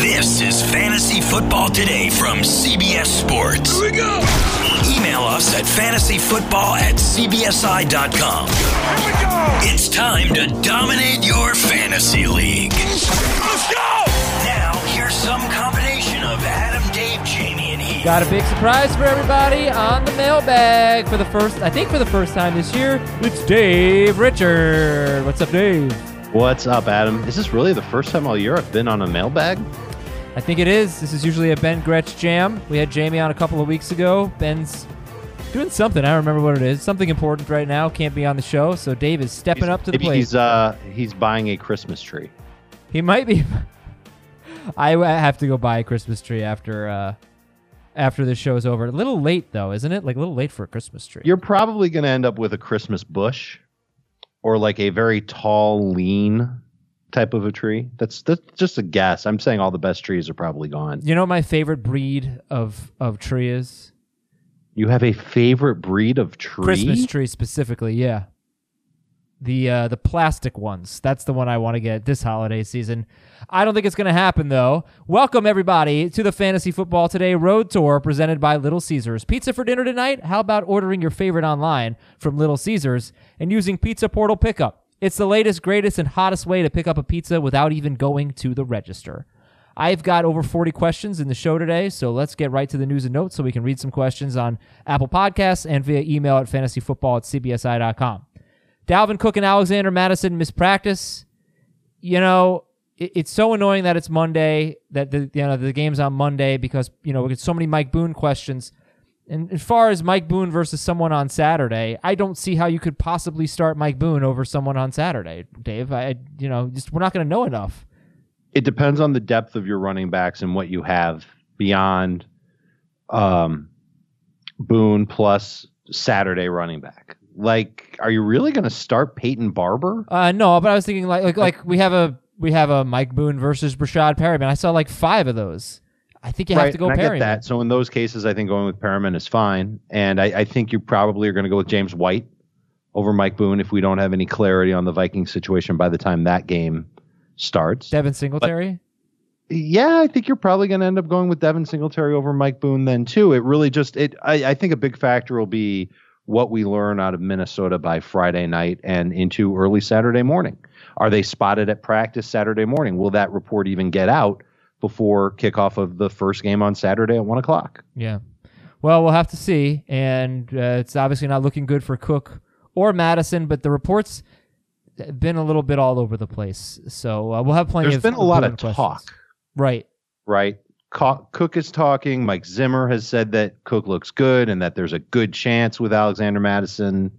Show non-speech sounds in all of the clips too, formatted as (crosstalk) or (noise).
This is Fantasy Football Today from CBS Sports. Here we go. Email us at fantasyfootball at cbsi.com. Here we go. It's time to dominate your fantasy league. Let's go. Now, here's some combination of Adam, Dave, Jamie, and Heath. Got a big surprise for everybody on the mailbag for the first, I think for the first time this year. It's Dave Richard. What's up, Dave? What's up, Adam? Is this really the first time all year I've been on a mailbag? I think it is. This is usually a Ben Gretch jam. We had Jamie on a couple of weeks ago. Ben's doing something. I don't remember what it is. Something important right now. Can't be on the show. So Dave is stepping He's- up to the plate. He's uh he's buying a Christmas tree. He might be. (laughs) I have to go buy a Christmas tree after uh, after this show's over. A little late though, isn't it? Like a little late for a Christmas tree. You're probably going to end up with a Christmas bush, or like a very tall, lean type of a tree. That's that's just a guess. I'm saying all the best trees are probably gone. you know what my favorite breed of of tree is? You have a favorite breed of tree? Christmas tree specifically, yeah. The uh, the plastic ones. That's the one I want to get this holiday season. I don't think it's going to happen though. Welcome everybody to the Fantasy Football Today Road Tour presented by Little Caesars. Pizza for dinner tonight? How about ordering your favorite online from Little Caesars and using Pizza Portal Pickup? It's the latest, greatest, and hottest way to pick up a pizza without even going to the register. I've got over 40 questions in the show today, so let's get right to the news and notes so we can read some questions on Apple Podcasts and via email at fantasyfootball at cbsi.com. Dalvin Cook and Alexander Mattison mispractice. You know, it, it's so annoying that it's Monday, that the you know the game's on Monday because you know we get so many Mike Boone questions. And as far as Mike Boone versus someone on Saturday, I don't see how you could possibly start Mike Boone over someone on Saturday, Dave. I, you know, just we're not going to know enough. It depends on the depth of your running backs and what you have beyond um, Boone plus Saturday running back. Like, are you really going to start Peyton Barber? Uh, no, but I was thinking like like like we have a we have a Mike Boone versus Breshad Perriman. I saw like five of those. I think you have to go I get that. So in those cases, I think going with Perriman is fine, and I, I think you probably are going to go with James White over Mike Boone if we don't have any clarity on the Viking situation by the time that game starts. Devin Singletary. yeah, I think you're probably going to end up going with Devin Singletary over Mike Boone then too. It really just it. I, I think a big factor will be what we learn out of Minnesota by Friday night and into early Saturday morning. Are they spotted at practice Saturday morning? Will that report even get out before kickoff of the first game on Saturday at one o'clock? Yeah. Well, we'll have to see, and uh, it's obviously not looking good for Cook or Mattison, but the reports have been a little bit all over the place. So uh, we'll have plenty. There's of There's been a lot of questions. talk, Right. right? Co- Cook is talking. Mike Zimmer has said that Cook looks good and that there's a good chance with Alexander Mattison.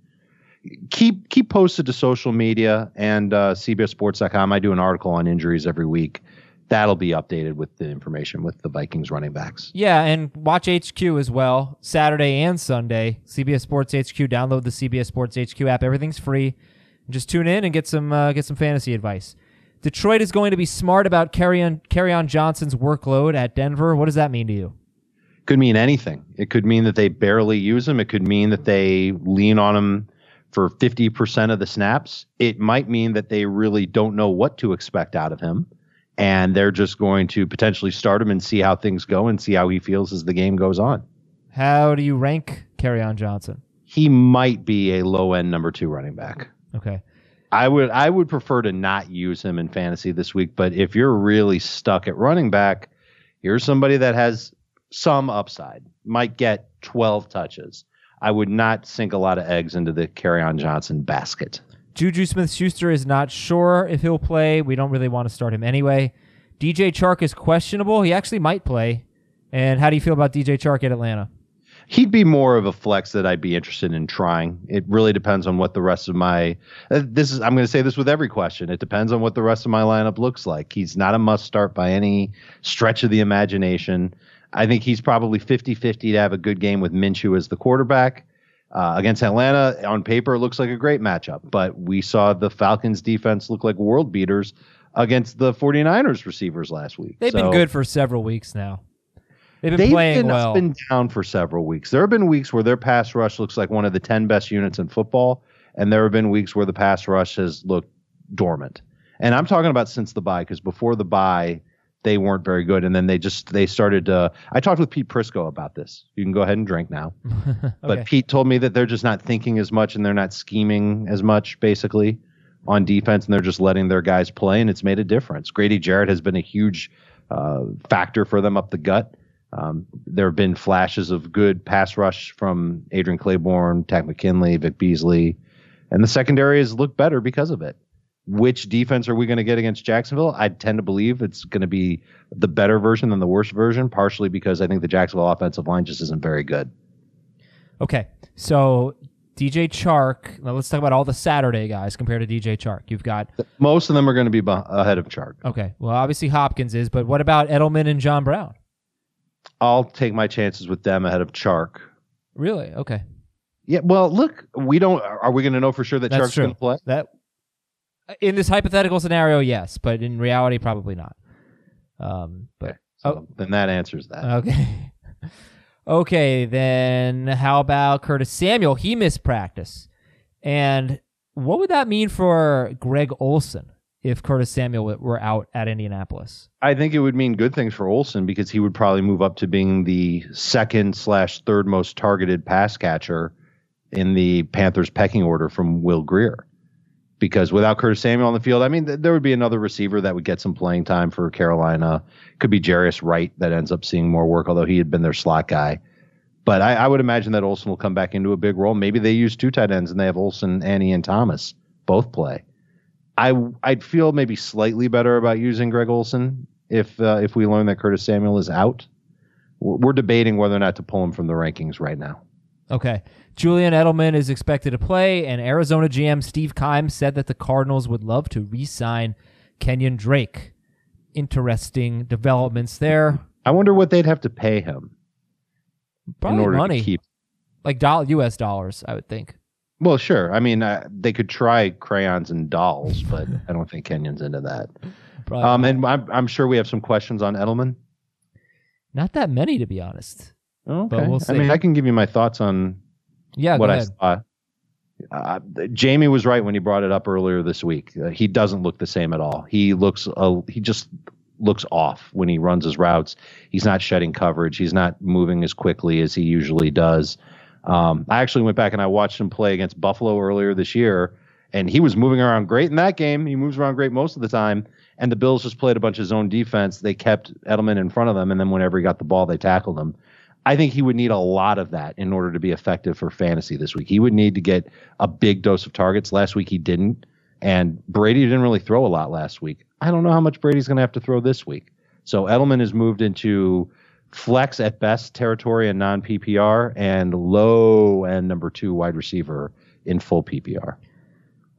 Keep keep posted to social media and uh, CBSSports.com. I do an article on injuries every week. That'll be updated with the information with the Vikings running backs. Yeah, and watch HQ as well, Saturday and Sunday. CBS Sports HQ. Download the CBS Sports HQ app. Everything's free. Just tune in and get some uh, get some fantasy advice. Detroit is going to be smart about Kerryon carry on Johnson's workload at Denver. What does that mean to you? Could mean anything. It could mean that they barely use him. It could mean that they lean on him for 50% of the snaps. It might mean that they really don't know what to expect out of him. And they're just going to potentially start him and see how things go and see how he feels as the game goes on. How do you rank Kerryon Johnson? He might be a low end number two running back. Okay. I would I would prefer to not use him in fantasy this week, but if you're really stuck at running back, here's somebody that has some upside. Might get 12 touches. I would not sink a lot of eggs into the Kerryon Johnson basket. Juju Smith Schuster is not sure if he'll play. We don't really want to start him anyway. DJ Chark is questionable. He actually might play. And how do you feel about DJ Chark at Atlanta? He'd be more of a flex that I'd be interested in trying. It really depends on what the rest of my uh, this is I'm going to say this with every question. It depends on what the rest of my lineup looks like. He's not a must start by any stretch of the imagination. I think he's probably 50-50 to have a good game with Minshew as the quarterback. Uh, against Atlanta, on paper, it looks like a great matchup, but we saw the Falcons defense look like world beaters against the 49ers receivers last week. They've So- been good for several weeks now. They've been They've playing been well. up and down for several weeks. There have been weeks where their pass rush looks like one of the 10 best units in football, and there have been weeks where the pass rush has looked dormant. And I'm talking about since the bye, because before the bye, they weren't very good. And then they just they started to I talked with Pete Prisco about this. You can go ahead and drink now. (laughs) But Pete told me that they're just not thinking as much and they're not scheming as much, basically, on defense, and they're just letting their guys play, and it's made a difference. Grady Jarrett has been a huge uh, factor for them up the gut. Um, there have been flashes of good pass rush from Adrian Clayborn, Takk McKinley, Vic Beasley, and the secondary has looked better because of it. Which defense are we going to get against Jacksonville? I tend to believe it's going to be the better version than the worst version, partially because I think the Jacksonville offensive line just isn't very good. Okay, so DJ Chark. Let's talk about all the Saturday guys compared to DJ Chark. You've got Most of them are going to be ahead of Chark. okay. Well, obviously Hopkins is, but what about Edelman and John Brown? I'll take my chances with them ahead of Chark. Really? Okay, Yeah, well, look, we don't. Are we going to know for sure that That's Chark's going to play? that in this hypothetical scenario, yes, but in reality, probably not. Um, but So then that answers that. Okay. (laughs) okay, then how about Curtis Samuel? He missed practice. And what would that mean for Greg Olsen if Curtis Samuel were out at Indianapolis? I think it would mean good things for Olsen because he would probably move up to being the second slash third most targeted pass catcher in the Panthers pecking order from Will Grier. Because without Curtis Samuel on the field, I mean, th- there would be another receiver that would get some playing time for Carolina. Could be Jarius Wright that ends up seeing more work, although he had been their slot guy. But I, I would imagine that Olsen will come back into a big role. Maybe they use two tight ends and they have Olsen, Annie, and Thomas both play. I I'd feel maybe slightly better about using Greg Olsen if uh, if we learn that Curtis Samuel is out. We're we're debating whether or not to pull him from the rankings right now. Okay. Julian Edelman is expected to play, and Arizona GM Steve Keim said that the Cardinals would love to re sign Kenyon Drake. Interesting developments there. I wonder what they'd have to pay him Probably in order money, to keep. like doll- U.S. dollars, I would think. Well, sure. I mean, uh, they could try crayons and dolls, but (laughs) I don't think Kenyon's into that. Probably Um, and I'm I'm sure we have some questions on Edelman. not that many, to be honest. Okay. But we'll I mean, I can give you my thoughts on Yeah, what I saw. Uh, Jamie was right when he brought it up earlier this week. Uh, he doesn't look the same at all. He looks uh, he just looks off when he runs his routes. He's not shedding coverage. He's not moving as quickly as he usually does. Um, I actually went back and I watched him play against Buffalo earlier this year, and he was moving around great in that game. He moves around great most of the time. And the Bills just played a bunch of zone defense. They kept Edelman in front of them, and then whenever he got the ball, they tackled him. I think he would need a lot of that in order to be effective for fantasy this week. He would need to get a big dose of targets. Last week he didn't, and Brady didn't really throw a lot last week. I don't know how much Brady's going to have to throw this week. So Edelman has moved into flex at best territory and non PPR, and low end number two wide receiver in full PPR.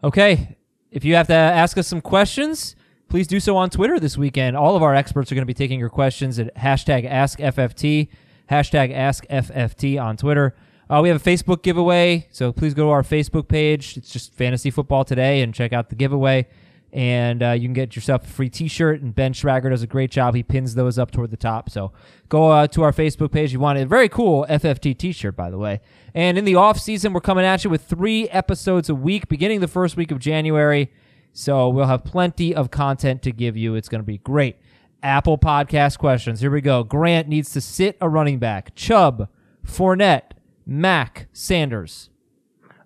Okay. If you have to ask us some questions, please do so on Twitter this weekend. All of our experts are going to be taking your questions at hashtag AskFFT, hashtag AskFFT on Twitter. Uh, we have a Facebook giveaway, so please go to our Facebook page. It's just Fantasy Football Today and check out the giveaway. And uh, you can get yourself a free T-shirt. And Ben Schrager does a great job. He pins those up toward the top. So go uh, to our Facebook page. You want a very cool FFT T-shirt, by the way. And in the off season, we're coming at you with three episodes a week, beginning the first week of January. So we'll have plenty of content to give you. It's going to be great. Apple Podcast questions. Here we go. Grant needs to sit a running back. Chubb, Fournette, Mack, Sanders.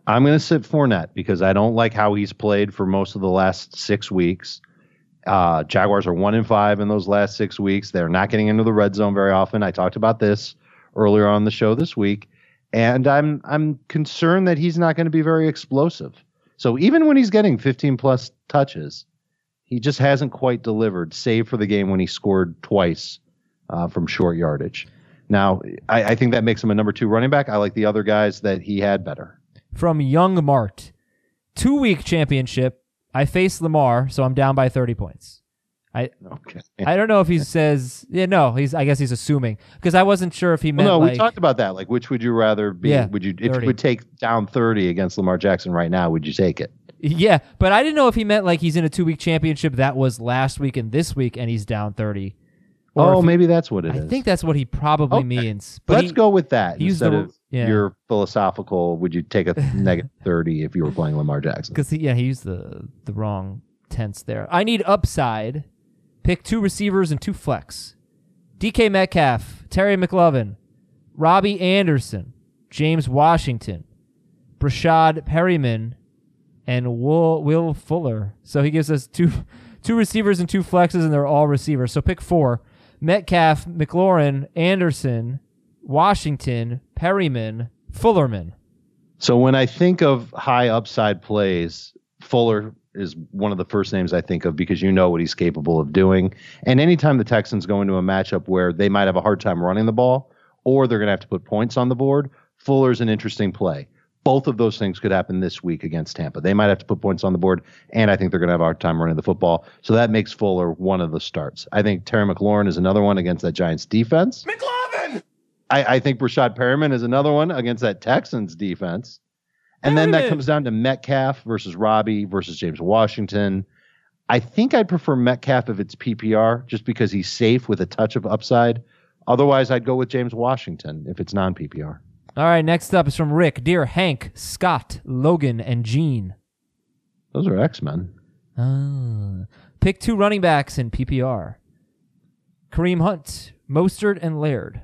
I'm going to sit Fournette because I don't like how he's played for most of the last six weeks. Uh, Jaguars are one in five in those last six weeks. They're not getting into the red zone very often. I talked about this earlier on the show this week, and I'm I'm concerned that he's not going to be very explosive. So even when he's getting 15 plus touches, he just hasn't quite delivered, save for the game when he scored twice uh, from short yardage. Now, I, I think that makes him a number two running back. I like the other guys that he had better. From Young Mart, two week championship. I face Lamar, so I'm down by 30 points. I Okay. I don't know if he says yeah no he's I guess he's assuming because I wasn't sure if he meant Well, no, like we talked about that. Like, which would you rather be? Yeah, would you, if 30. you would take down 30 against Lamar Jackson right now, would you take it? Yeah but I didn't know if he meant like he's in a two week championship that was last week and this week and he's down 30. Or oh, if he- maybe that's what it I is. think that's what he probably Okay. means. But Let's he- go with that instead the- of yeah. your philosophical. Would you take a negative (laughs) 30 if you were playing Lamar Jackson? because yeah he used the the wrong tense there. I need upside. Pick two receivers and two flex. DK Metcalf, Terry McLovin, Robbie Anderson, James Washington, Breshad Perriman, and Will Will Fuller. So he gives us two two receivers and two flexes, and they're all receivers. So pick four: Metcalf, McLaurin, Anderson, Washington, Perriman, Fullerman. So when I think of high upside plays, Fuller is one of the first names I think of because you know what he's capable of doing. And anytime the Texans go into a matchup where they might have a hard time running the ball or they're going to have to put points on the board, Fuller's an interesting play. Both of those things could happen this week against Tampa. They might have to put points on the board, and I think they're going to have a hard time running the football. So that makes Fuller one of the starts. I think Terry McLaurin is another one against that Giants defense. McLovin! I, I think Rashad Perriman is another one against that Texans defense. And then that comes down to Metcalf versus Robbie versus James Washington. I think I'd prefer Metcalf if it's PPR just because he's safe with a touch of upside. Otherwise, I'd go with James Washington if it's non PPR. All right, next up is from Rick, Dear Hank, Scott, Logan, and Gene. Those are X Men. Ah. Pick two running backs in PPR. Kareem Hunt, Mostert, and Laird.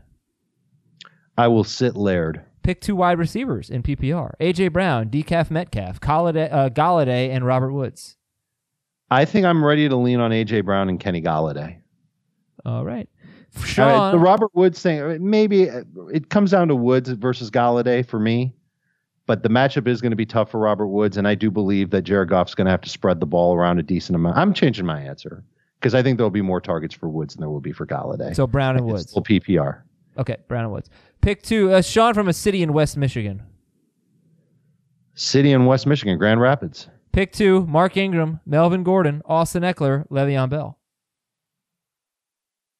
I will sit Laird. Pick two wide receivers in PPR. AJ Brown, Decaf Metcalf, Golladay, uh, Golladay, and Robert Woods. I think I'm ready to lean on AJ Brown and Kenny Golladay. All right. The Robert Woods thing, uh, maybe uh, it comes down to Woods versus Golladay for me. But the matchup is going to be tough for Robert Woods, and I do believe that Jared Goff's going to have to spread the ball around a decent amount. I'm changing my answer because I think there'll be more targets for Woods than there will be for Golladay. so Brown and Woods. still PPR. Okay, Brown and Woods. Pick two. Uh, Sean from a city in West Michigan. City in West Michigan, Grand Rapids. Pick two. Mark Ingram, Melvin Gordon, Austin Ekeler, Le'Veon Bell.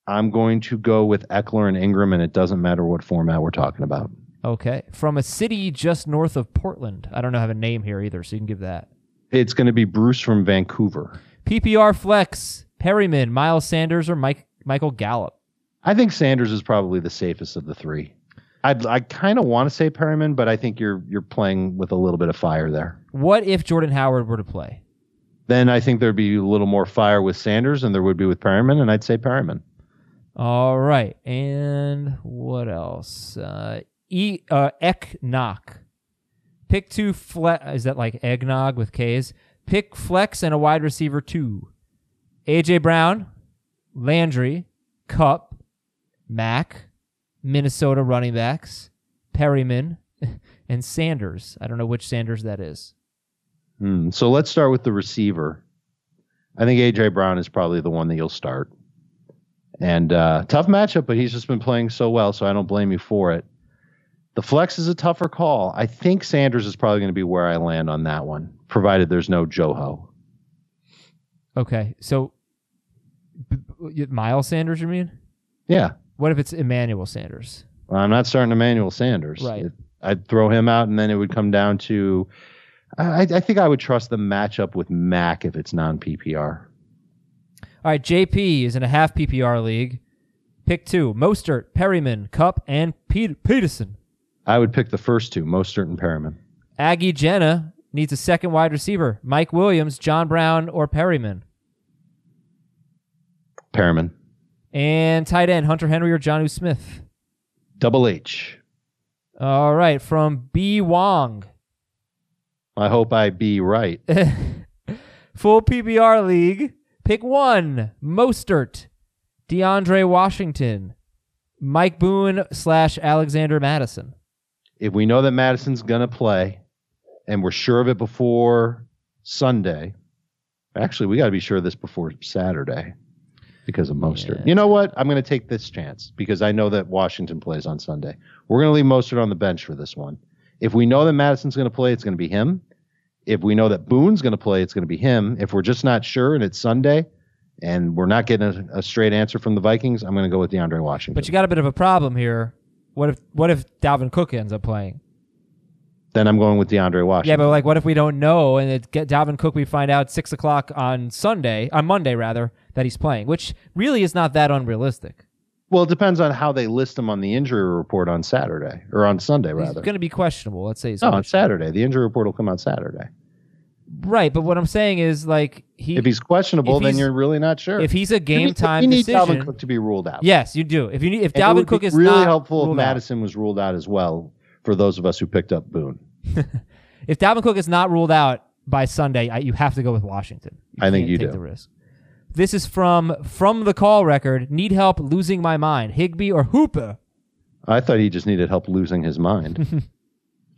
I'm going to go with Ekeler and Ingram, and it doesn't matter what format we're talking about. Okay. From a city just north of Portland. I don't know, have a name here either, so you can give that. It's going to be Bruce from Vancouver. PPR flex, Perriman, Miles Sanders, or Mike Michael Gallup. I think Sanders is probably the safest of the three. I'd, I kind of want to say Perriman, but I think you're you're playing with a little bit of fire there. What if Jordan Howard were to play? Then I think there'd be a little more fire with Sanders than there would be with Perriman, and I'd say Perriman. All right. And what else? Uh, e uh, Eknock. Pick two flex. Is that like eggnog with K's? Pick flex and a wide receiver two. AJ Brown, Landry, Kupp, Mack, Minnesota running backs, Perriman, (laughs) and Sanders. I don't know which Sanders that is. Hmm. So let's start with the receiver. I think AJ Brown is probably the one that you'll start. And uh, tough matchup, but he's just been playing so well, so I don't blame you for it. The flex is a tougher call. I think Sanders is probably going to be where I land on that one, provided there's no Joho. Okay, so Miles Sanders, you mean? Yeah. What if it's Emmanuel Sanders? Well, I'm not starting Emmanuel Sanders. Right. It- I'd throw him out, and then it would come down to. I, I think I would trust the matchup with Mack if it's non PPR. All right, JP is in a half PPR league. Pick two: Mostert, Perriman, Kupp, and Pete- Peterson. I would pick the first two, Mostert and Perriman. Aggie Jenna needs a second wide receiver: Mike Williams, John Brown, or Perryman. Perriman. And tight end: Hunter Henry or Jonnu Smith. Double H. All right, from B Wong. I hope I be right. (laughs) Full PPR league. Pick one: Mostert, DeAndre Washington, Mike Boone slash Alexander Mattison. if we know that Mattison's going to play and we're sure of it before Sunday, actually, we got to be sure of this before Saturday because of Mostert. Yeah. You know what? I'm going to take this chance because I know that Washington plays on Sunday. We're going to leave Mostert on the bench for this one. If we know that Mattison's going to play, it's going to be him. If we know that Boone's going to play, it's going to be him. If we're just not sure and it's Sunday and we're not getting a, a straight answer from the Vikings, I'm going to go with DeAndre Washington. But you got a bit of a problem here. What if what if Dalvin Cook ends up playing? then I'm going with DeAndre Washington. Yeah, but like, what if we don't know and it get Dalvin Cook? We find out six o'clock on Sunday, on Monday rather, that he's playing, which really is not that unrealistic. Well, it depends on how they list him on the injury report on Saturday or on Sunday, He's It's going to be questionable. Let's say he's No, on. Saturday. The injury report will come out Saturday. right. But what I'm saying is, like, he If he's questionable, if then he's- you're really not sure. if he's a You game need- time you need decision, Dalvin Cook to be ruled out. yes, you do. If you need, if And it Dalvin would Cook be is really not helpful if ruled out- Mattison was ruled out as well for those of us who picked up Boone. (laughs) if Dalvin Cook is not ruled out by Sunday, I, you have to go with Washington. I think you take do. the risk. This is from from the call record. Need help losing my mind. Higbee or Hooper? I thought he just needed help losing his mind.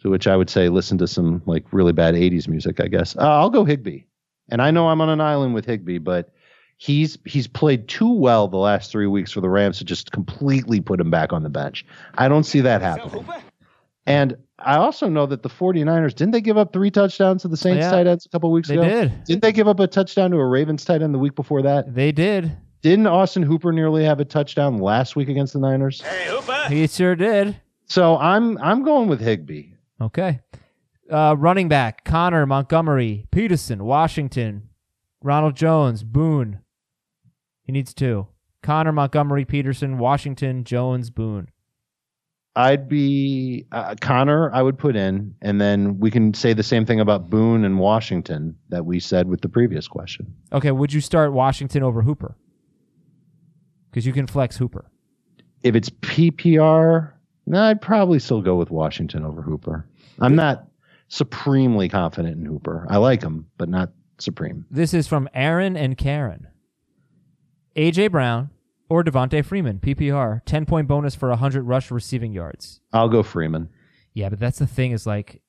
to which I would say, listen to some like really bad '80s music. I guess uh, I'll go Higbee, and I know I'm on an island with Higbee, but he's he's played too well the last three weeks for the Rams to just completely put him back on the bench. I don't see that happening. And I also know that the 49ers didn't they give up three touchdowns to the Saints Yeah. tight ends a couple weeks ago? They ago? did. Didn't they give up a touchdown to a Ravens tight end the week before that? They did. Didn't Austin Hooper nearly have a touchdown last week against the Niners? Hey, Hooper. He sure did. So I'm I'm going with Higbee. Okay. Uh, running back Conner Montgomery, Peterson, Washington, Ronald Jones, Boone. He needs two. Conner Montgomery, Peterson, Washington, Jones, Boone. I'd be uh, Conner. I would put in, and then we can say the same thing about Boone and Washington that we said with the previous question. Okay, would you start Washington over Hooper? Because you can flex Hooper. If it's PPR, no, I'd probably still go with Washington over Hooper. I'm not supremely confident in Hooper. I like him, but not supreme. This is from Aaron and Karen. AJ Brown or Devonta Freeman, PPR, 10 point bonus for 100 rush receiving yards. I'll go Freeman. Yeah, but that's the thing is like,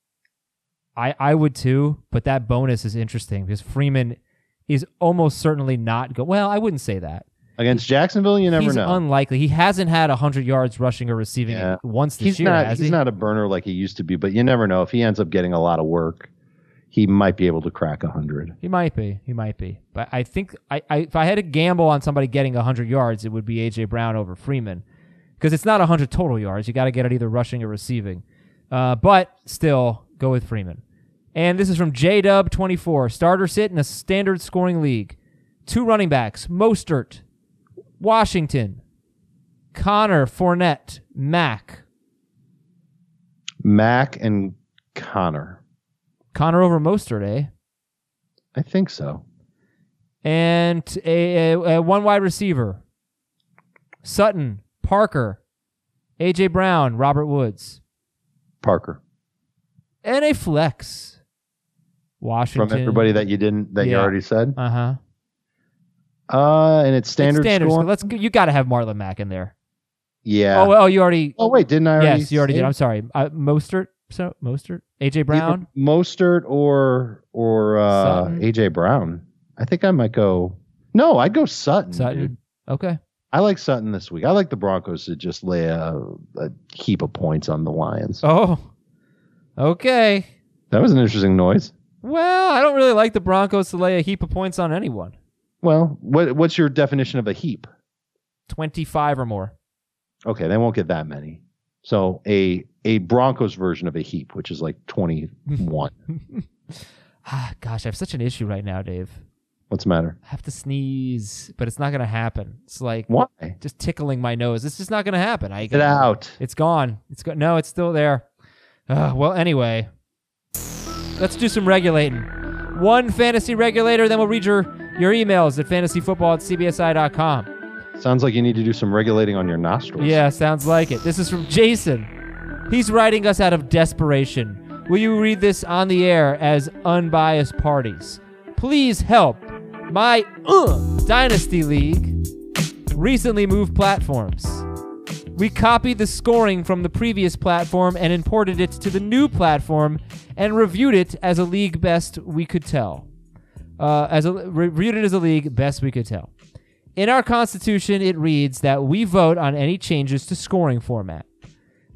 I I would too, but that bonus is interesting because Freeman is almost certainly not go. Well, I wouldn't say that. Against Jacksonville, you never He's know. unlikely. He hasn't had 100 yards rushing or receiving Yeah. once this he's year, not he's he? not a burner like he used to be, but you never know. If he ends up getting a lot of work, he might be able to crack hundred. He might be. He might be. But I think I, I if I had to gamble on somebody getting 100 yards, it would be AJ Brown over Freeman. Because it's not 100 total yards. You got to get it either rushing or receiving. Uh, but still, go with Freeman. And this is from JDub24. Starter sit in a standard scoring league. Two running backs Mostert, Washington, Conner, Fournette, Mack. Mac and Conner. Conner over Mostert, eh? I think so. and a, a, a one wide receiver Sutton, Parker, AJ Brown, Robert Woods, Parker. and a flex. Washington. From everybody that you didn't that you already said. Uh huh. Uh and it's standard, standard. scoring. Let's. You got to have Marlon Mack in there. Yeah. Oh, oh, you already. Oh wait, didn't I already? yes, you already say did. I'm sorry. Uh, Mostert. So Mostert. AJ Brown. Either Mostert or or uh, Sutton. AJ Brown. I think I might go. No, I'd go Sutton. Sutton. dude. Okay. I like Sutton this week. I like the Broncos to just lay a, a heap of points on the Lions. Oh. Okay. That was an interesting noise. Well, I don't really like the Broncos to lay a heap of points on anyone. Well, what what's your definition of a heap? Twenty-five or more. Okay, they won't get that many. So a a Broncos version of a heap, which is like twenty one. (laughs) Ah, gosh, I have such an issue right now, Dave. What's the matter? I have to sneeze, but it's not gonna happen. It's like Why? just tickling my nose. It's just not gonna happen. I Get out. It's gone. It's go- no, it's still there. Uh, well, anyway, let's do some regulating. One fantasy regulator, then we'll read your your emails at fantasyfootball at cbsi.com. Sounds like you need to do some regulating on your nostrils. Yeah, sounds like it. This is from Jason. He's writing us out of desperation. Will you read this on the air as unbiased parties? Please help. My uh, Dynasty League recently moved platforms. We copied the scoring from the previous platform and imported it to the new platform and reviewed it as a league best we could tell. Uh, as a, reviewed it as a league best we could tell. In our constitution, it reads that we vote on any changes to scoring format.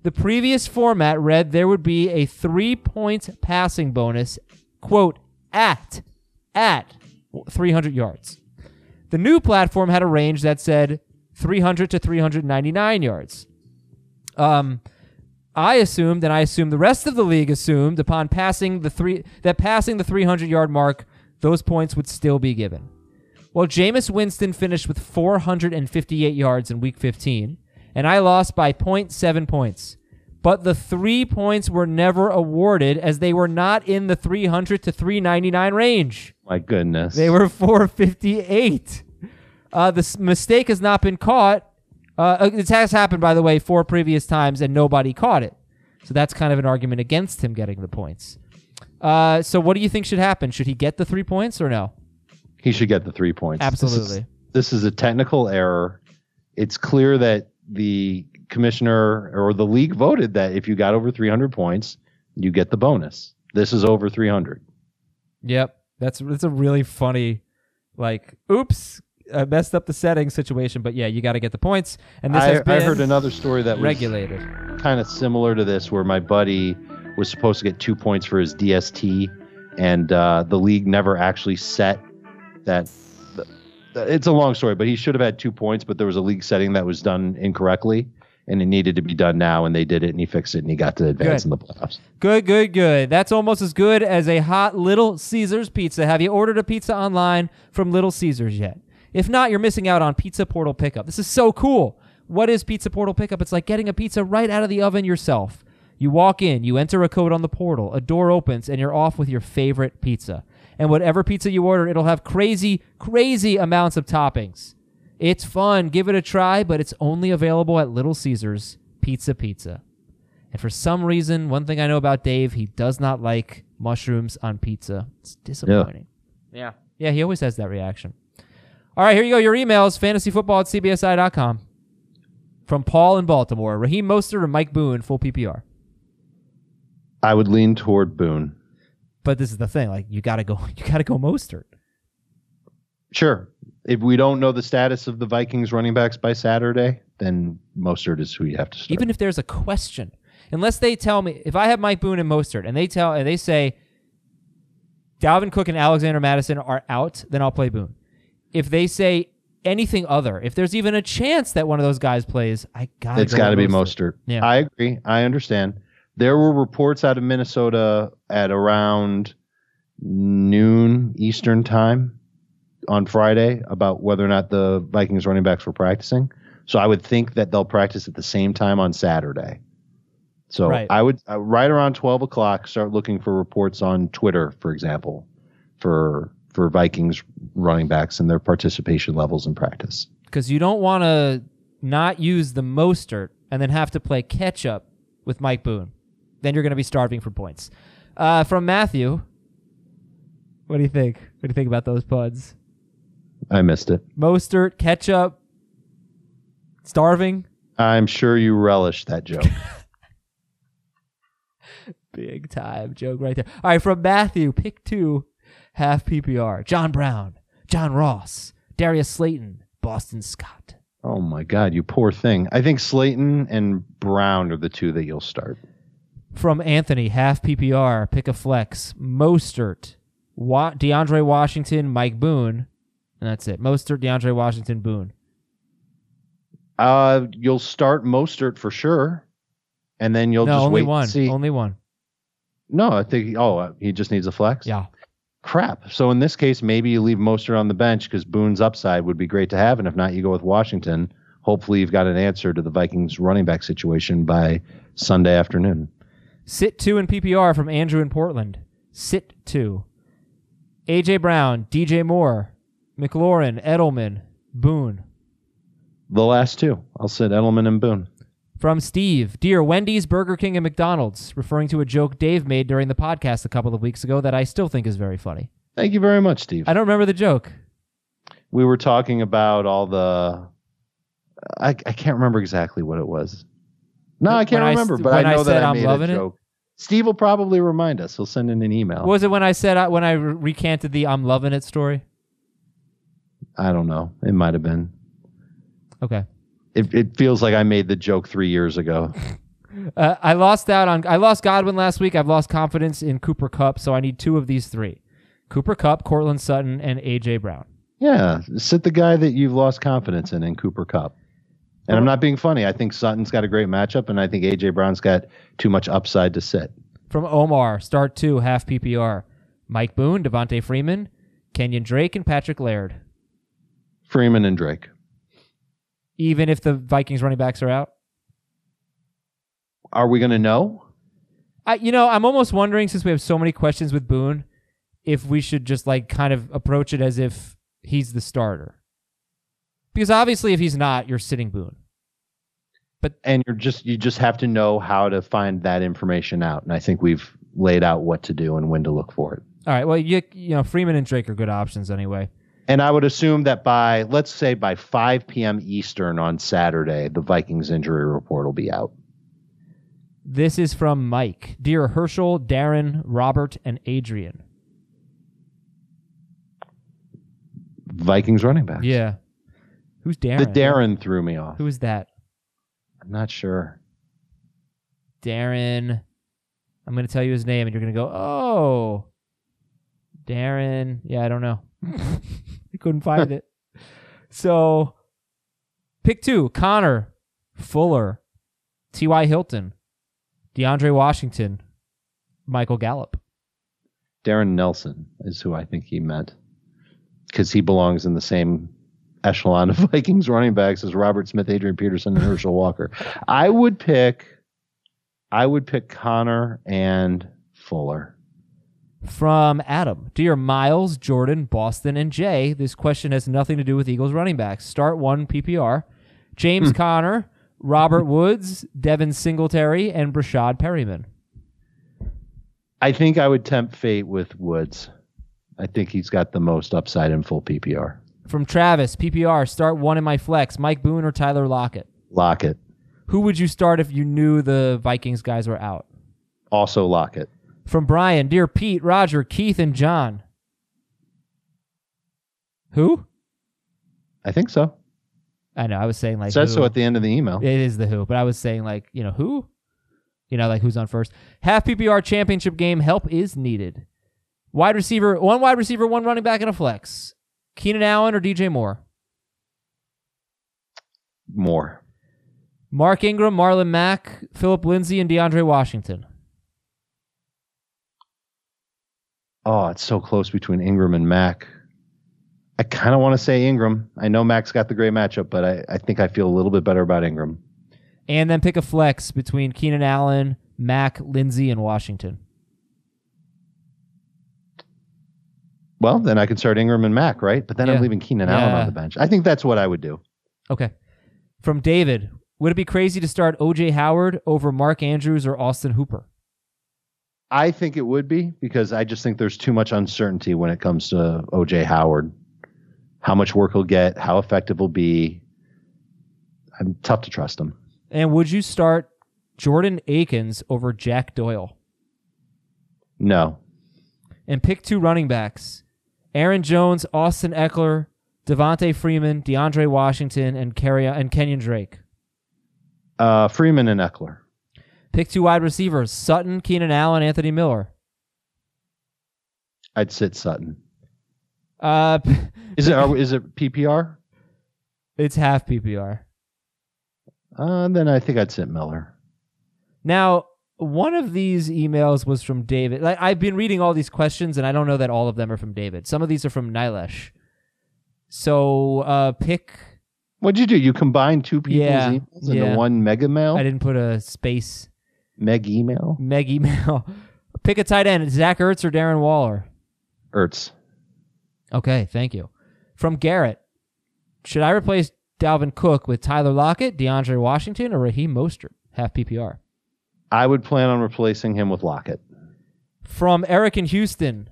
The previous format read there would be a three point passing bonus, quote, at, at 300 yards. The new platform had a range that said 300 to 399 yards. Um, I assumed, and I assume the rest of the league assumed, upon passing the three that passing the 300 yard mark, those points would still be given. Well, Jameis Winston finished with 458 yards in Week 15, and I lost by 0.7 points. But the three points were never awarded as they were not in the 300 to 399 range. My goodness. They were 458. Uh, the mistake has not been caught. Uh, it has happened, by the way, four previous times, and nobody caught it. So that's kind of an argument against him getting the points. Uh, so what do you think should happen? Should he get the three points or no? He should get the three points. Absolutely. This is, this is a technical error. It's clear that the commissioner or the league voted that if you got over 300 points, you get the bonus. This is over 300. Yep. That's that's a really funny like oops, I messed up the setting situation, but yeah, you got to get the points. And this I, has been I heard another story that regulated. kind of similar to this where my buddy was supposed to get 2 points for his DST and uh, the league never actually set that it's a long story, but he should have had two points, but there was a league setting that was done incorrectly and it needed to be done now, and they did it, and he fixed it, and he got to advance Good. in the playoffs. Good, good, good. That's almost as good as a hot Little Caesars pizza. Have you ordered a pizza online from Little Caesars yet? If not, you're missing out on Pizza Portal Pickup. This is so cool. What is Pizza Portal Pickup? It's like getting a pizza right out of the oven yourself. You walk in, you enter a code on the portal, a door opens, and you're off with your favorite pizza. And whatever pizza you order, it'll have crazy, crazy amounts of toppings. It's fun. Give it a try, but it's only available at Little Caesars Pizza Pizza. And for some reason, one thing I know about Dave, he does not like mushrooms on pizza. It's disappointing. Yeah. Yeah, he always has that reaction. All right, here you go. Your emails, fantasyfootball at cbsi.com. From Paul in Baltimore, Raheem Mostert or Mike Boone, full PPR. I would lean toward Boone. But this is the thing, like you gotta go (laughs) you gotta go Mostert. Sure. If we don't know the status of the Vikings running backs by Saturday, then Mostert is who you have to start. Even if there's a question. Unless they tell me if I have Mike Boone and Mostert and they tell and they say Dalvin Cook and Alexander Mattison are out, then I'll play Boone. If they say anything other, if there's even a chance that one of those guys plays, I got it's got to be Mostert. Yeah. I agree. I understand. There were reports out of Minnesota at around noon Eastern time on Friday about whether or not the Vikings running backs were practicing. So I would think that they'll practice at the same time on Saturday. So Right. I would uh, right around twelve o'clock start looking for reports on Twitter, for example, for for Vikings running backs and their participation levels in practice. because you don't want to not use the Mostert and then have to play catch up with Mike Boone. Then you're going to be starving for points. Uh, from Matthew, what do you think? What do you think about those puds? I missed it. Mostert, ketchup, starving, I'm sure you relish that joke. (laughs) big time joke right there. All right, from Matthew, pick two, half PPR. John Brown, John Ross, Darius Slayton, Boston Scott. Oh my God, you poor thing. I think Slayton and Brown are the two that you'll start. From Anthony, half PPR, pick a flex. Mostert, Wa- DeAndre Washington, Mike Boone, and that's it. Mostert, DeAndre Washington, Boone. Uh, you'll start Mostert for sure, and then you'll no, just only wait one. see. Only one. no, I think. Oh, uh, he just needs a flex. Yeah. Crap. So in this case, maybe you leave Mostert on the bench because Boone's upside would be great to have, and if not, you go with Washington. Hopefully, you've got an answer to the Vikings running back situation by Sunday afternoon. Sit two in PPR from Andrew in Portland. Sit two. AJ Brown, DJ Moore, McLaurin, Edelman, Boone. The last two, I'll sit Edelman and Boone. From Steve, dear Wendy's, Burger King, and McDonald's, referring to a joke Dave made during the podcast a couple of weeks ago that I still think is very funny. Thank you very much, Steve. I don't remember the joke. we were talking about all the. I, I can't remember exactly what it was. No, I can't When I remember, but I I know said that I I'm made loving a it? Steve will probably remind us. He'll send in an email. Was it when I said I, when I recanted the "I'm loving it" story? I don't know. It might have been. Okay. It, it feels like I made the joke three years ago. (laughs) Uh, I lost out on. I lost Godwin last week. I've lost confidence in Cooper Kupp, so I need two of these three: Cooper Kupp, Courtland Sutton, and AJ Brown. Yeah, sit the guy that you've lost confidence in in Cooper Kupp. And I'm not being funny. I think Sutton's got a great matchup, and I think AJ Brown's got too much upside to sit. From Omar, start two, half PPR. Mike Boone, Devonta Freeman, Kenyon Drake, and Patrick Laird. Freeman and Drake. Even if the Vikings running backs are out. Are we going to know? I, you know, I'm almost wondering since we have so many questions with Boone, if we should just like kind of approach it as if he's the starter. Because obviously, if he's not, you're sitting Boone. But and you're just you just have to know how to find that information out. And I think we've laid out what to do and when to look for it. All right. Well, you you know, Freeman and Drake are good options anyway. And I would assume that by let's say by 5 p.m. Eastern on Saturday, the Vikings injury report will be out. This is from Mike. Dear Herschel, Darren, Robert, and Adrian. Vikings running back. Yeah. Who's Darren? The Darren threw me off. Who is that? I'm not sure. Darren. I'm going to tell you his name, and you're going to go, oh, Darren. Yeah, I don't know. (laughs) I couldn't find it. (laughs) So, pick two Conner, Fuller, T.Y. Hilton, DeAndre Washington, Michael Gallup. Darrin Nelson is who I think he meant because he belongs in the same echelon of (laughs) Vikings running backs is Robert Smith, Adrian Peterson, and Herschel Walker. I would pick, I would pick Conner and Fuller. From Adam, dear Miles, Jordan, Boston, and Jay, this question has nothing to do with Eagles running backs. Start one PPR. James hmm. Conner, Robert Woods, Devin Singletary, and Breshad Perriman. I think I would tempt fate with Woods. I think he's got the most upside in full PPR. From Travis, PPR, start one in my flex. Mike Boone or Tyler Lockett. Lockett. Who would you start if you knew the Vikings guys were out? Also Lockett. From Brian, dear Pete, Roger, Keith, and John. Who? I think so. I know. I was saying like It says who. so at the end of the email. It is the who, but I was saying like you know who, you know like who's on first. Half PPR championship game. Help is needed. Wide receiver, one wide receiver, one running back, and a flex. Keenan Allen or DJ Moore. Moore. Mark Ingram, Marlon Mack, Phillip Lindsay, and DeAndre Washington. Oh, it's so close between Ingram and Mack. I kind of want to say Ingram. I know Mack's got the great matchup, but I, I think I feel a little bit better about Ingram. And then pick a flex between Keenan Allen, Mack, Lindsay, and Washington. Well, then I can start Ingram and Mack, right? But then Yeah. I'm leaving Keenan Allen on the bench. I think that's what I would do. Okay. From David, would it be crazy to start OJ Howard over Mark Andrews or Austin Hooper? I think it would be because I just think there's too much uncertainty when it comes to OJ Howard. How much work he'll get, how effective he'll be. I'm tough to trust him. And would you start Jordan Akins over Jack Doyle? No. And pick two running backs Aaron Jones, Austin Ekeler, Devonta Freeman, DeAndre Washington, and, Carry- and Kenyon Drake. Uh, Freeman and Ekeler. Pick two wide receivers Sutton, Keenan Allen, Anthony Miller. I'd sit Sutton. Uh, (laughs) Is it are, is it PPR? it's half PPR. Uh, then I think I'd sit Miller. Now, one of these emails was from David. Like, I've been reading all these questions, and I don't know that all of them are from David. Some of these are from Nilesh. So, uh, pick. What'd you do? You combined two people's Yeah, emails into yeah. one mega mail? I didn't put a space. Meg email? Meg email. (laughs) pick a tight end. Zach Ertz or Darren Waller. Ertz. Okay, thank you. From Garrett, should I replace Dalvin Cook with Tyler Lockett, DeAndre Washington, or Raheem Mostert, half PPR. I would plan on replacing him with Lockett. From Eric in Houston.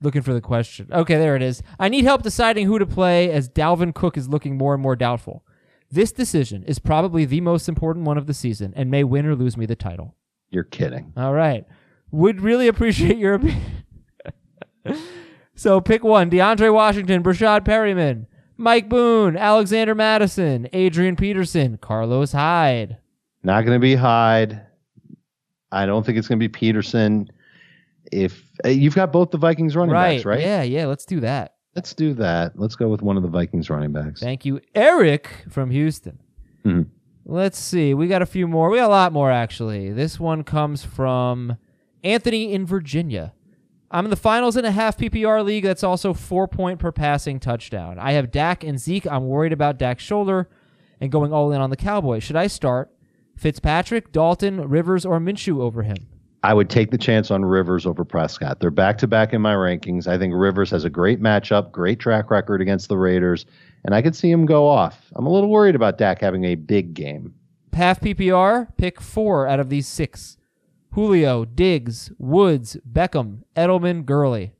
Looking for the question. Okay, there it is. I need help deciding who to play as Dalvin Cook is looking more and more doubtful. This decision is probably the most important one of the season and may win or lose me the title. You're kidding. All right. Would really appreciate your opinion. (laughs) so pick one DeAndre Washington, Breshad Perriman, Mike Boone, Alexander Mattison, Adrian Peterson, Carlos Hyde. Not going to be Hyde. I don't think it's going to be Peterson. If uh, you've got both the Vikings running Right. backs, right? Yeah, yeah. Let's do that. Let's do that. Let's go with one of the Vikings running backs. Thank you, Eric from Houston. Mhm. Let's see. We got a few more. We got a lot more, actually. This one comes from Anthony in Virginia. I'm in the finals in a half PPR league that's also four point per passing touchdown. I have Dak and Zeke. I'm worried about Dak's shoulder and going all in on the Cowboys. Should I start Fitzpatrick, Dalton, Rivers, or Minshew over him? I would take the chance on Rivers over Prescott. They're back to back in my rankings. I think Rivers has a great matchup, great track record against the Raiders, and I could see him go off. I'm a little worried about Dak having a big game. Half PPR, pick four out of these six Julio, Diggs, Woods, Beckham, Edelman, Gurley.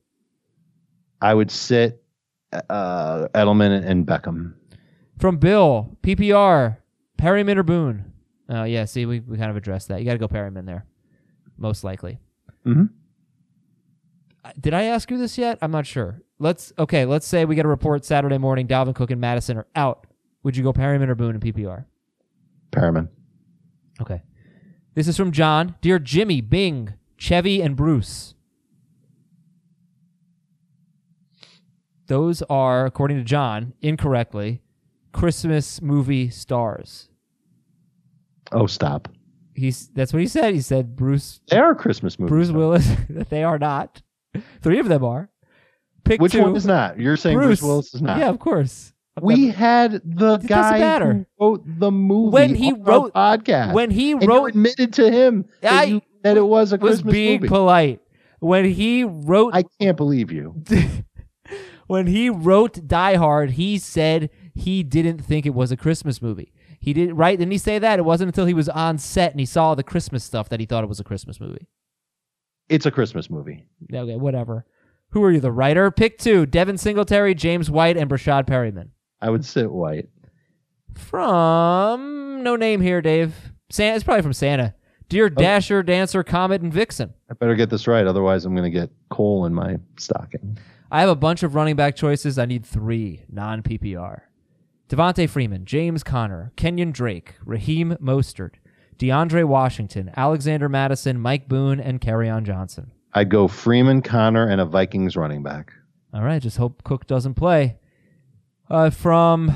I would sit uh, Edelman and Beckham. From Bill, PPR, Perriman or Boone? Oh, yeah, see, we, we kind of addressed that. You got to go Perriman there, most likely. Mhm. Uh, Did I ask you this yet? I'm not sure. Let's, okay, let's say we get a report Saturday morning Dalvin Cook and Mattison are out. Would you go Perriman or Boone in PPR? Perriman. Okay. This is from John. Dear Jimmy, Bing, Chevy, and Bruce. Those are, according to John, incorrectly, Christmas movie stars. Oh, stop. He's that's what he said. He said Bruce They are Christmas movies. Bruce. Willis. that (laughs) they are not. Three of them are. Pick Which two. one is not? You're saying Bruce, Willis is not. Yeah, of course. We had the guy who wrote the movie When he wrote- podcast. when he wrote admitted to him that, I you, that it was a was Christmas being movie. polite. When he wrote I can't believe you. (laughs) when he wrote Die Hard, he said he didn't think it was a Christmas movie. He didn't right? Didn't he say that? It wasn't until he was on set and he saw the Christmas stuff that he thought it was a Christmas movie. It's a Christmas movie. Okay, whatever. Who are you, the writer? Pick two: Devin Singletary, James White, and Breshad Perriman. I would sit White. From no name here, Dave. Santa. It's probably from Santa. Dear oh. Dasher, Dancer, Comet, and Vixen. I better get this right, otherwise I'm going to get coal in my stocking. I have a bunch of running back choices. I need three non PPR. Devonta Freeman, James Conner, Kenyan Drake, Raheem Mostert, DeAndre Washington, Alexander Mattison, Mike Boone, and Kerryon Johnson. I'd go Freeman, Conner, and a Vikings running back. All right, just hope Cook doesn't play. Uh, from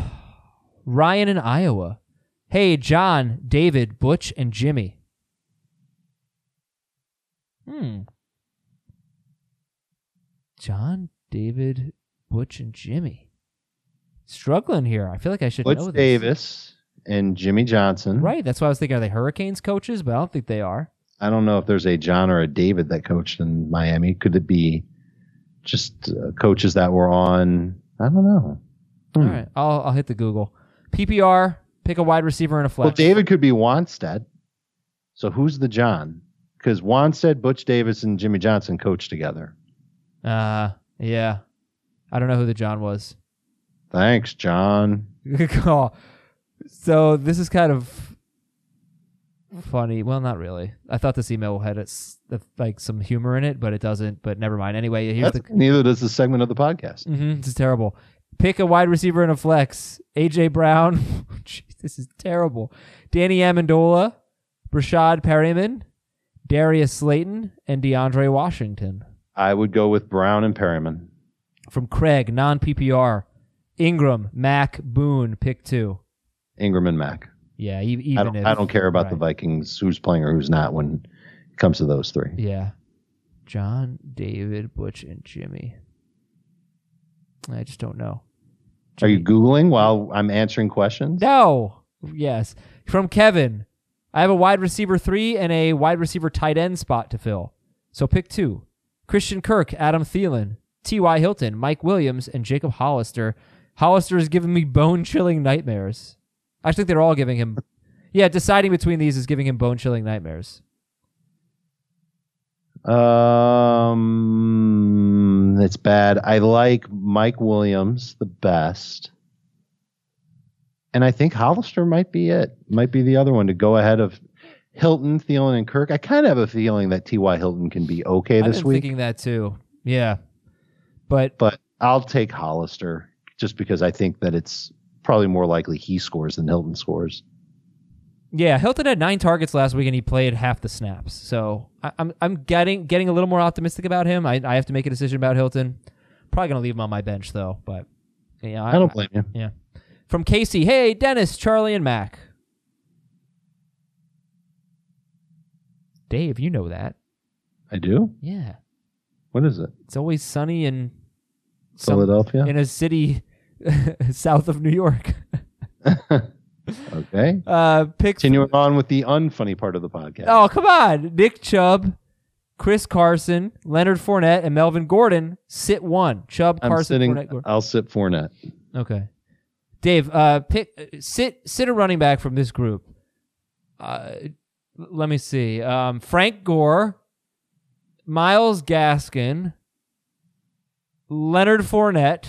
Ryan in Iowa. Hey, John, David, Butch, and Jimmy. Hmm. John, David, Butch, and Jimmy. Struggling here. I feel like I should Butch know this. Davis and Jimmy Johnson. Right. That's why I was thinking, are they Hurricanes coaches? But I don't think they are. I don't know if there's a John or a David that coached in Miami. Could it be just uh, coaches that were on? I don't know. Hmm. All right. I'll, I'll hit the Google. PPR, pick a wide receiver and a flex. Well, David could be Wannstedt. So who's the John? Because Wannstedt, Butch Davis, and Jimmy Johnson coached together. Uh, yeah. I don't know who the John was. Thanks, John. (laughs) Good call. So this is kind of funny. Well, not really. I thought this email had its, like some humor in it, but it doesn't. But never mind. Anyway, here's That's- the. neither does the segment of the podcast. hmm this is terrible. Pick a wide receiver and a flex. AJ Brown. (laughs) Jeez, this is terrible. Danny Amendola, Breshad Perriman, Darius Slayton, and DeAndre Washington. I would go with Brown and Perryman. From Craig, non PPR. Ingram, Mack, Boone, pick two. Ingram and Mack. Yeah, even I don't, if I don't care about the. Vikings, who's playing or who's not when it comes to those three. Yeah. John, David, Butch, and Jimmy. I just don't know. Are you Googling while I'm answering questions? No. Yes. From Kevin. I have a wide receiver three and a wide receiver tight end spot to fill. So pick two. Christian Kirk, Adam Thielen, T.Y. Hilton, Mike Williams, and Jacob Hollister. Hollister is giving me bone chilling nightmares. I think they're all giving him. Yeah, deciding between these is giving him bone chilling nightmares. Um, it's bad. I like Mike Williams the best, and I think Hollister might be it. Might be the other one to go ahead of Hilton, Thielen, and Kirk. I kind of have a feeling that T.Y. Hilton can be okay I've this been week, thinking that too. Yeah, but but I'll take Hollister just because I think that it's probably more likely he scores than Hilton scores. Yeah, Hilton had nine targets last week and he played half the snaps. So I, I'm I'm getting getting a little more optimistic about him. I, I have to make a decision about Hilton. Probably gonna leave him on my bench though. But yeah, I don't blame you. Yeah. From Casey, hey Dennis, Charlie, and Mac. Dave, you know that. I do. Yeah, What is it? it's always sunny in some- Philadelphia. in a city (laughs) south of New York. (laughs) (laughs) okay. Uh, picks. Continuing on with the unfunny part of the podcast. Oh, come on. Nick Chubb, Chris Carson, Leonard Fournette, and Melvin Gordon sit one. Chubb, I'm Carson, sitting. Fournette, Gordon. I'll sit Fournette. Okay. Dave, uh, pick uh, sit sit a running back from this group. Uh, let me see. Um, Frank Gore, Myles Gaskin, Leonard Fournette,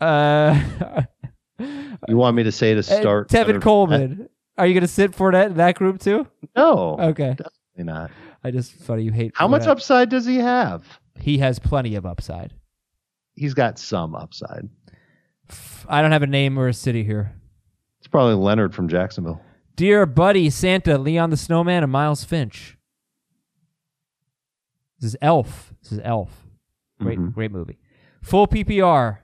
uh, (laughs) You want me to say to and start? Tevin Leonard Coleman. Are you going to sit Fournette in that group too? No, Okay. definitely not. I just funny you hate. How much upside does he have? He has plenty of upside. He's got some upside. I don't have a name or a city here. It's probably Leonard from Jacksonville. Dear Buddy, Santa, Leon the Snowman, and Miles Finch. This is Elf. This is Elf. Great, Mhm. great movie. Full PPR.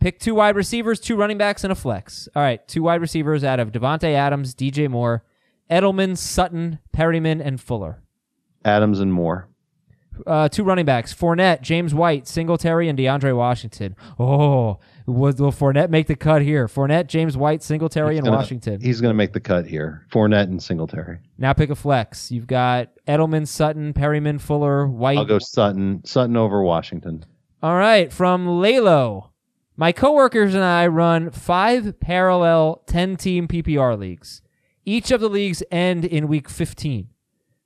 Pick two wide receivers, two running backs, and a flex. All right, two wide receivers out of Davante Adams, DJ Moore, Edelman, Sutton, Perriman, and Fuller. Adams and Moore. Uh, two running backs: Fournette, James White, Singletary, and DeAndre Washington. Oh, was will Fournette make the cut here? Fournette, James White, Singletary, He's and gonna- Washington. He's going to make the cut here. Fournette and Singletary. Now pick a flex. You've got Edelman, Sutton, Perriman, Fuller, White. I'll go Sutton. Sutton over Washington. All right, from Lalo. My coworkers and I run five parallel 10 team PPR leagues. Each of the leagues end in week 15.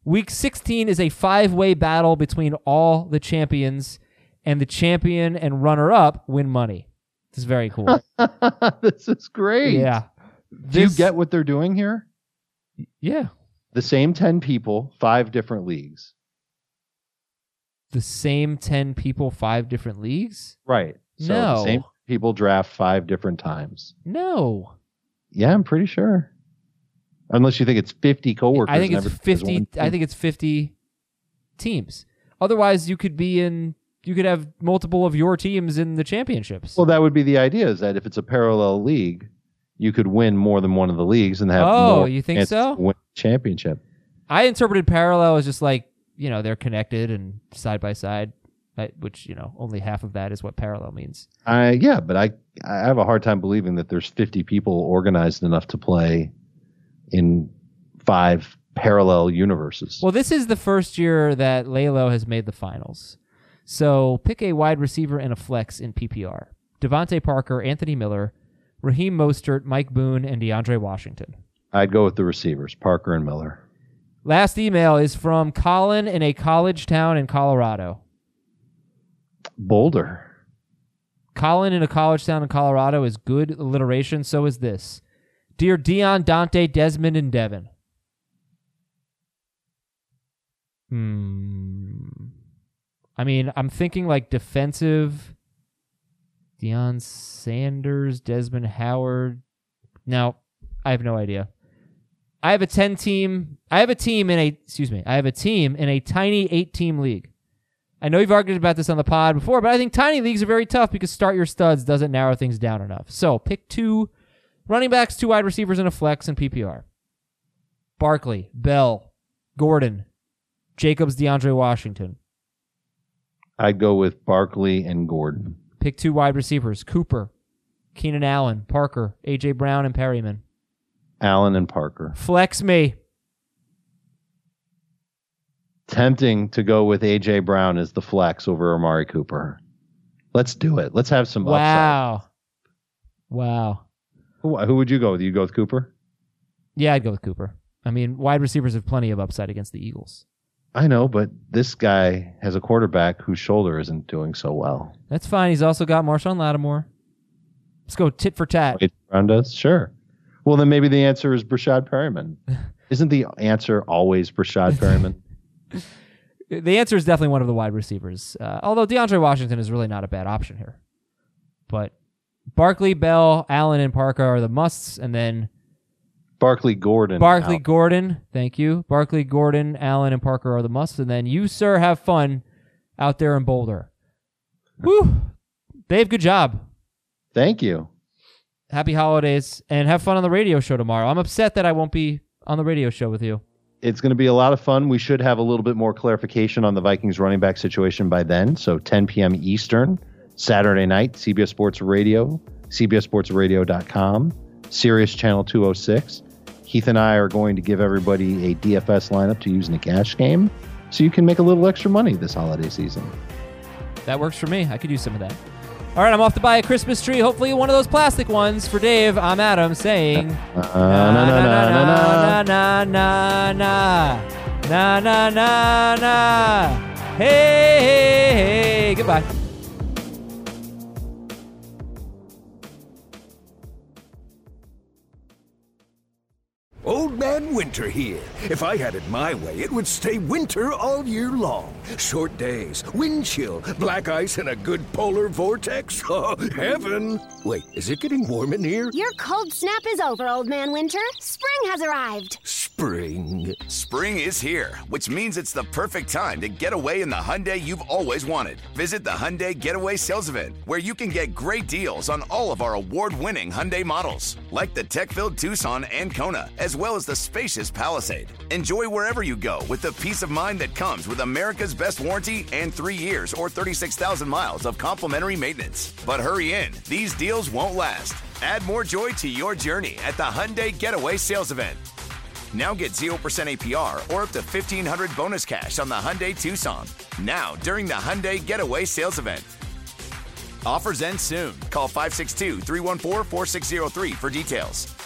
Week 16 is a five way battle between all the champions, and the champion and runner up win money. This is very cool. (laughs) this is great. yeah. Do you get what they're doing here? Yeah. The same 10 people, five different leagues. The same 10 people, five different leagues? Right. So No. same people draft five different times. No. Yeah, I'm pretty sure. Unless you think it's 50 coworkers. I think it's 50 I think it's 50 teams. Otherwise, you could be in you could have multiple of your teams in the championships. Well, that would be the idea is that if it's a parallel league, you could win more than one of the leagues and have Oh, you think so? win championship. I interpreted parallel as just like, you know, they're connected and side by side, I- which, you know, only half of that is what parallel means. I yeah, but I I have a hard time believing that there's 50 people organized enough to play in five parallel universes. Well, this is the first year that Lalo has made the finals. So pick a wide receiver and a flex in PPR. DeVante Parker, Anthony Miller, Raheem Mostert, Mike Boone, and DeAndre Washington. I'd go with the receivers, Parker and Miller. Last email is from Colin in a college town in Colorado. Boulder. Colin in a college town in Colorado is good alliteration. So is this. Dear Dion, Dante, Desmond, and Devin. Hmm. I mean, I'm thinking like defensive. Deion Sanders, Desmond Howard. Now, I have no idea. I have a 10 team. I have a team in a, excuse me, I have a team in a tiny eight team league. I know you've argued about this on the pod before, but I think tiny leagues are very tough because start your studs doesn't narrow things down enough. So pick two running backs, two wide receivers, and a flex in PPR. Barkley, Bell, Gordon, Jacobs, DeAndre Washington. I'd go with Barkley and Gordon. Pick two wide receivers: Cooper, Keenan Allen, Parker, AJ Brown, and Perriman. Allen and Parker. Flex me. Tempting to go with AJ Brown as the flex over Amari Cooper. Let's do it. Let's have some upside. Wow. Wow. Who, who would you go with? You go with Cooper? Yeah, I'd go with Cooper. I mean, wide receivers have plenty of upside against the Eagles. I know, but this guy has a quarterback whose shoulder isn't doing so well. That's fine. He's also got Marshon Lattimore. Let's go tit for tat. Wait around us? Sure. Well, then maybe the answer is Breshad Perriman. (laughs) Isn't the answer always Breshad Perriman? (laughs) The answer is definitely one of the wide receivers. Uh, although DeAndre Washington is really not a bad option here. But Barkley, Bell, Allen, and Parker are the musts, and then Barkley Gordon. Barkley, out. Gordon. Thank you. Barkley, Gordon, Allen, and Parker are the musts, and then you, sir, have fun out there in Boulder. Whew. Dave, good job. Thank you. Happy holidays, and have fun on the radio show tomorrow. I'm upset that I won't be on the radio show with you. It's going to be a lot of fun. We should have a little bit more clarification on the Vikings running back situation by then. So 10 p.m. Eastern, Saturday night, CBS Sports Radio, CBSSportsRadio.com, Sirius Channel 206. Heath and I are going to give everybody a DFS lineup to use in a cash game so you can make a little extra money this holiday season. That works for me. I could use some of that. All right, I'm off to buy a Christmas tree. Hopefully, one of those plastic ones. For Dave, I'm Adam saying. Uh, na, na, na, na. na na na na na na na. Hey hey hey. Goodbye. Old Man Winter here. If I had it my way, it would stay winter all year long. Short days, wind chill, black ice, and a good polar vortex. (laughs) Oh, heaven! Wait, is it getting warm in here? Your cold snap is over, Old Man Winter. Spring has arrived. Spring. Spring is here, which means it's the perfect time to get away in the Hyundai you've always wanted. Visit the Hyundai Getaway Sales Event, where you can get great deals on all of our award-winning Hyundai models, like the tech-filled Tucson and Kona, as well as the spacious Palisade. Enjoy wherever you go with the peace of mind that comes with America's best warranty and three years or 36,000 miles of complimentary maintenance. But hurry in, these deals won't last. Add more joy to your journey at the Hyundai Getaway Sales Event. Now get 0% APR or up to 1500 bonus cash on the Hyundai Tucson. Now, during the Hyundai Getaway Sales Event. Offers end soon. Call 562 314 4603 for details.